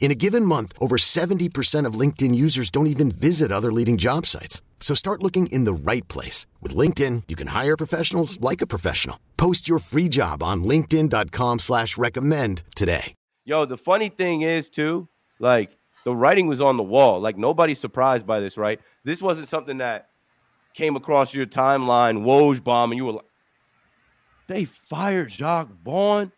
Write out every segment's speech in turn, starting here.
In a given month, over 70% of LinkedIn users don't even visit other leading job sites. So start looking in the right place. With LinkedIn, you can hire professionals like a professional. Post your free job on linkedin.com slash recommend today. Yo, the funny thing is, too, like, the writing was on the wall. Like, nobody's surprised by this, right? This wasn't something that came across your timeline, Woj bomb, and you were like, they fired Jacque Vaughn.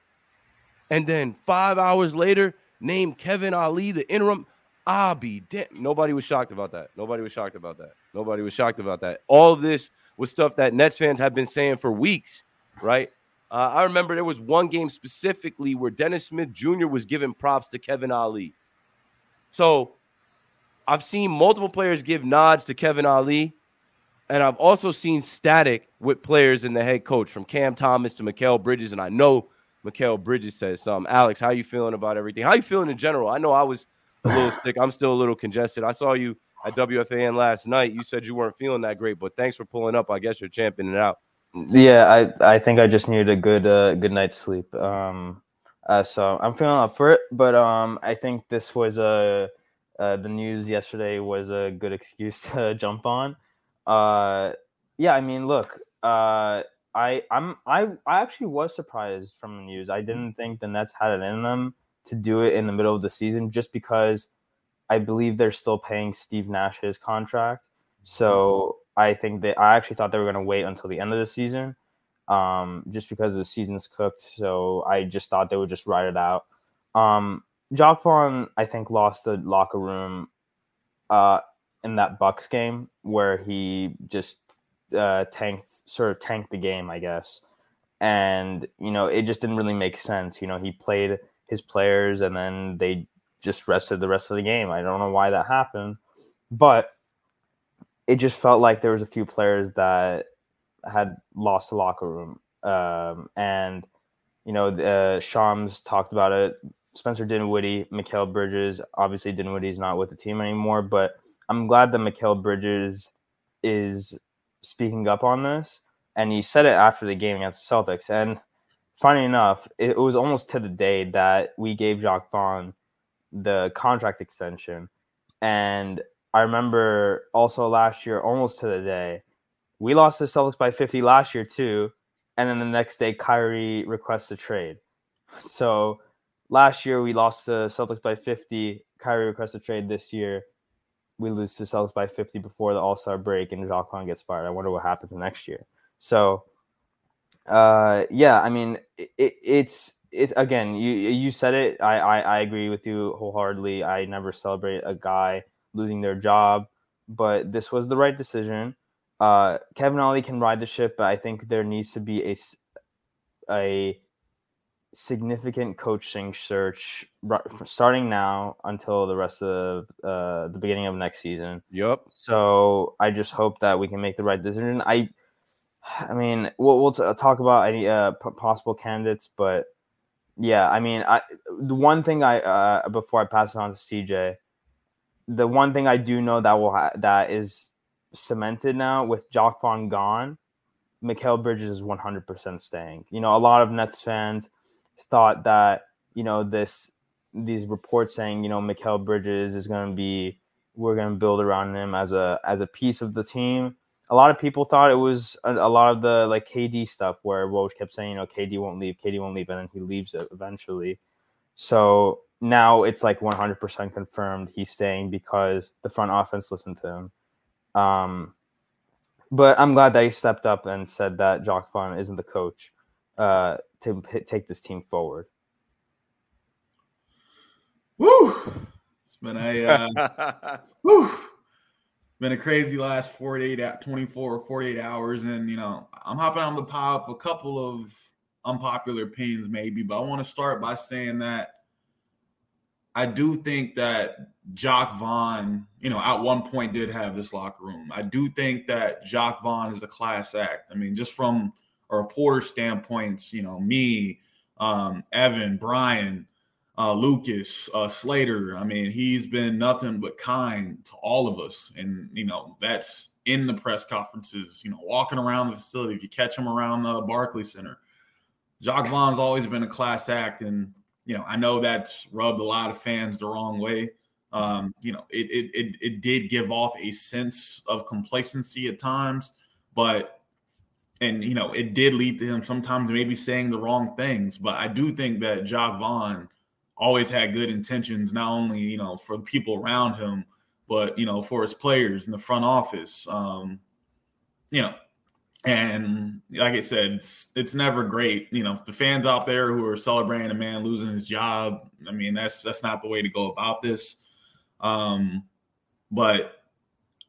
And then five hours later, named Kevin Ollie the interim. I'll be damn. Nobody was shocked about that. Nobody was shocked about that. Nobody was shocked about that. All of this was stuff that Nets fans have been saying for weeks, right? Uh, I remember there was one game specifically where Dennis Smith Jr. was giving props to Kevin Ollie. So I've seen multiple players give nods to Kevin Ollie, and I've also seen static with players and the head coach from Cam Thomas to Mikal Bridges, and I know Mikal Bridges says something. Alex, how you feeling about everything? How you feeling in general? I know I was a little sick. I'm still a little congested. I saw you at WFAN last night. You said you weren't feeling that great, but thanks for pulling up. I guess you're championing it out. Yeah, I I think I just needed a good uh, good night's sleep. Um, uh, so I'm feeling up for it. But um, I think this was a uh, the news yesterday was a good excuse to jump on. Uh, yeah, I mean, look, uh, I I'm I I actually was surprised from the news. I didn't think the Nets had it in them to do it in the middle of the season, just because I believe they're still paying Steve Nash his contract. So I think that I actually thought they were going to wait until the end of the season, um, just because the season's cooked. So I just thought they would just ride it out. Um, Jacque Vaughn, I think, lost the locker room uh, in that Bucks game where he just uh, tanked, sort of tanked the game, I guess. And you know, it just didn't really make sense. You know, he played his players, and then they just rested the rest of the game. I don't know why that happened, but it just felt like there was a few players that had lost the locker room. Um, and you know, uh, Shams talked about it. Spencer Dinwiddie, Mikal Bridges. Obviously, Dinwiddie's not with the team anymore, but I'm glad that Mikal Bridges is speaking up on this, and he said it after the game against the Celtics. And funny enough, it, was almost to the day that we gave Jacque Vaughn the contract extension. And I remember also last year, almost to the day, we lost the Celtics by 50 last year too. And then the next day, Kyrie requests a trade. So last year we lost the Celtics by 50. Kyrie requests a trade this year we lose to Celtics by 50 before the All Star break and Jacque gets fired. I wonder what happens next year. So, uh, yeah, I mean, it, it's it's again, you you said it. I, I I agree with you wholeheartedly. I never celebrate a guy losing their job, but this was the right decision. Uh, Kevin Ollie can ride the ship, but I think there needs to be a a significant coaching search starting now until the rest of uh, the beginning of next season. Yep. So I just hope that we can make the right decision. I, I mean, we'll, we'll t- talk about any uh, p- possible candidates, but yeah, I mean, I the one thing I uh, before I pass it on to CJ, the one thing I do know that will ha- that is cemented now with Jacque Vaughn gone. Mikal Bridges is 100% staying. You know, a lot of Nets fans thought that you know this these reports saying you know Mikal Bridges is going to be we're going to build around him as a as a piece of the team. A lot of people thought it was a, a lot of the like KD stuff where Woj kept saying you know KD won't leave, KD won't leave, and then he leaves it eventually. So now it's like 100% confirmed he's staying because the front offense listened to him. Um, but I'm glad that he stepped up and said that Jacque Vaughn isn't the coach uh, to p- take this team forward? Woo! It's been a uh, woo, been a crazy last 48 24 or 48 hours and you know i'm hopping on the pile of a couple of unpopular opinions maybe but i want to start by saying that i do think that Jacque Vaughn, you know, at one point did have this locker room. I do think that Jacque Vaughn is a class act. I mean, just from a reporter standpoints, you know, me, um, Evan, Brian, uh, Lucas, uh, Slater. I mean, he's been nothing but kind to all of us. And, you know, that's in the press conferences, you know, walking around the facility. If you catch him around the Barclays Center, Jacque Vaughn's always been a class act. And, you know, I know that's rubbed a lot of fans the wrong way. Um, you know, it, it, it, it did give off a sense of complacency at times, but, and, you know, it did lead to him sometimes maybe saying the wrong things. But I do think that Jacque Vaughn, always had good intentions, not only you know for the people around him, but you know for his players in the front office. Um, you know, and like I said, it's it's never great. You know, the fans out there who are celebrating a man losing his job. I mean, that's that's not the way to go about this. Um, but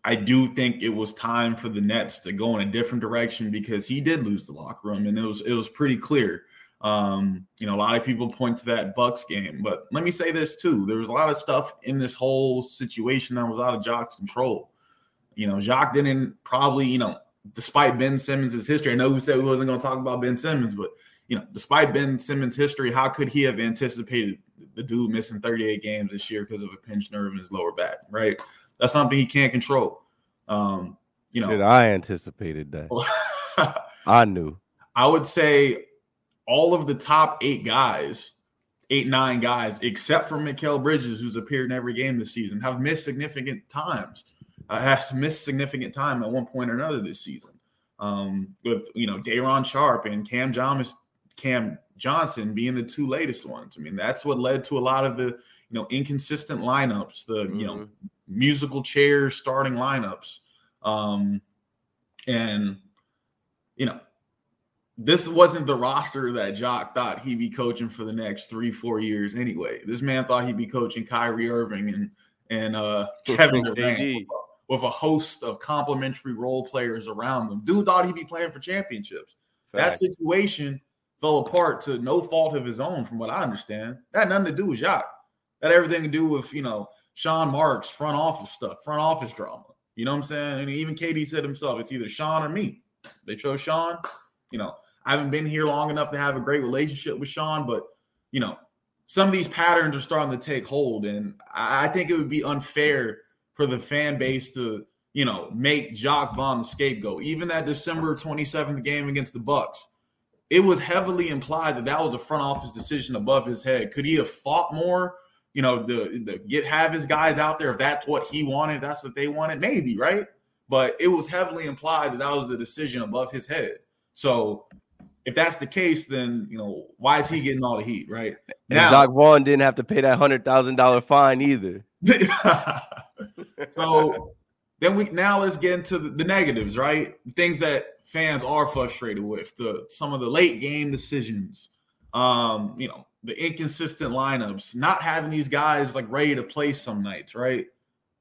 I do think it was time for the Nets to go in a different direction because he did lose the locker room, and it was it was pretty clear. Um, you know, a lot of people point to that Bucks game, but let me say this too: there was a lot of stuff in this whole situation that was out of Jacque's control. You know, Jacque didn't probably, you know, despite Ben Simmons' history. I know we said we wasn't going to talk about Ben Simmons, but you know, despite Ben Simmons' history, how could he have anticipated the dude missing 38 games this year because of a pinched nerve in his lower back? Right, that's something he can't control. Um, you know, Shit, I anticipated that. I knew. I would say all of the top eight guys, eight, nine guys, except for Mikal Bridges, who's appeared in every game this season, have missed significant times. Uh, has missed significant time at one point or another this season. Um, with you know Day'Ron Sharpe and Cam Johnson, Cam Johnson being the two latest ones. I mean, that's what led to a lot of the you know inconsistent lineups, the mm-hmm. you know mm-hmm. Musical chairs starting lineups, um, and you know this wasn't the roster that Jacque thought he'd be coaching for the next three, four years anyway. This man thought he'd be coaching Kyrie Irving and and uh, Kevin Durant with a host of complementary role players around them. Dude thought he'd be playing for championships. Fact. That situation fell apart to no fault of his own, from what I understand. That had nothing to do with Jacque. That had everything to do with you know Sean Marks front office stuff, front office drama. You know what I'm saying? And even KD said himself, it's either Sean or me. They chose Sean. You know, I haven't been here long enough to have a great relationship with Sean, but you know, some of these patterns are starting to take hold, and I think it would be unfair for the fan base to, you know, make Jacque Vaughn the scapegoat. Even that December 27th game against the Bucks, it was heavily implied that that was a front office decision above his head. Could he have fought more? You know, the, the get have his guys out there if that's what he wanted, that's what they wanted, maybe right. But it was heavily implied that that was the decision above his head. So if that's the case, then you know why is he getting all the heat, right? And now, Jacque Vaughn didn't have to pay that hundred thousand dollar fine either. so then we now let's get into the, the, negatives, right? Things that fans are frustrated with the some of the late game decisions, um, you know, the inconsistent lineups, not having these guys like ready to play some nights, right?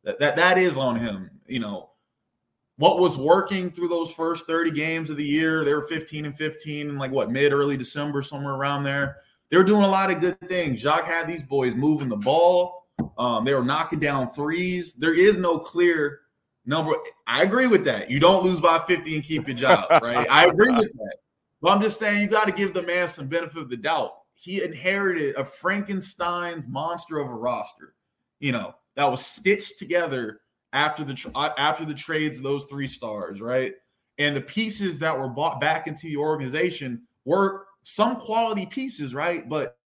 That that that is on him, you know what was working through those first 30 games of the year. They were 15 and 15 in like what mid early December, somewhere around there. They were doing a lot of good things. Jacque had these boys moving the ball. Um, they were knocking down threes. There is no clear number. I agree with that. You don't lose by 50 and keep your job, right? I agree with that. But I'm just saying you got to give the man some benefit of the doubt. He inherited a Frankenstein's monster of a roster, you know, that was stitched together after the uh, after the trades of those three stars, right? And the pieces that were bought back into the organization were some quality pieces, right? But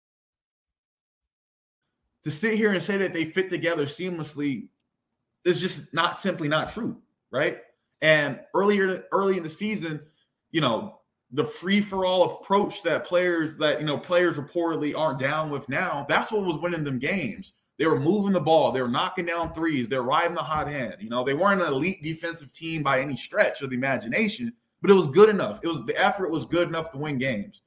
to sit here and say that they fit together seamlessly is just not simply not true, right? And earlier early in the season, you know, the free for all approach that players that you know players reportedly aren't down with now, that's what was winning them games. They were moving the ball. They were knocking down threes. They're riding the hot hand. You know, they weren't an elite defensive team by any stretch of the imagination, but it was good enough. It was the effort was good enough to win games.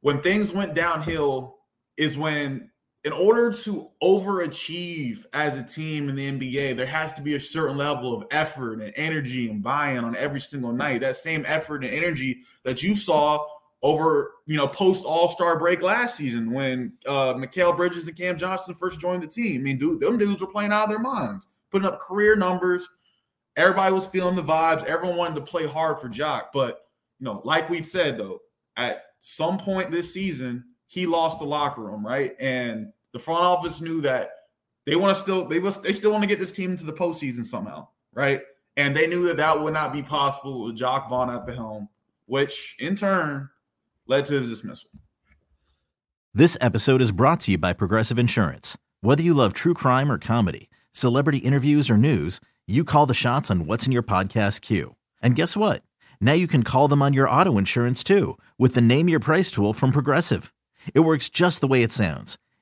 when things went downhill is when in order to overachieve as a team in the NBA, there has to be a certain level of effort and energy and buy-in on every single night. That same effort and energy that you saw over, you know, post All-Star break last season when uh Mikal Bridges and Cam Johnson first joined the team. I mean, dude, them dudes were playing out of their minds, putting up career numbers. Everybody was feeling the vibes. Everyone wanted to play hard for Jacque. But, you know, like we've said though, at some point this season, he lost the locker room, right? And the front office knew that they want to still they was they still want to get this team into the postseason somehow, right? And they knew that that would not be possible with Jacque Vaughn at the helm, which in turn led to his dismissal. This episode is brought to you by Progressive Insurance. Whether you love true crime or comedy, celebrity interviews or news, you call the shots on what's in your podcast queue. And guess what? Now you can call them on your auto insurance too with the Name Your Price tool from Progressive. It works just the way it sounds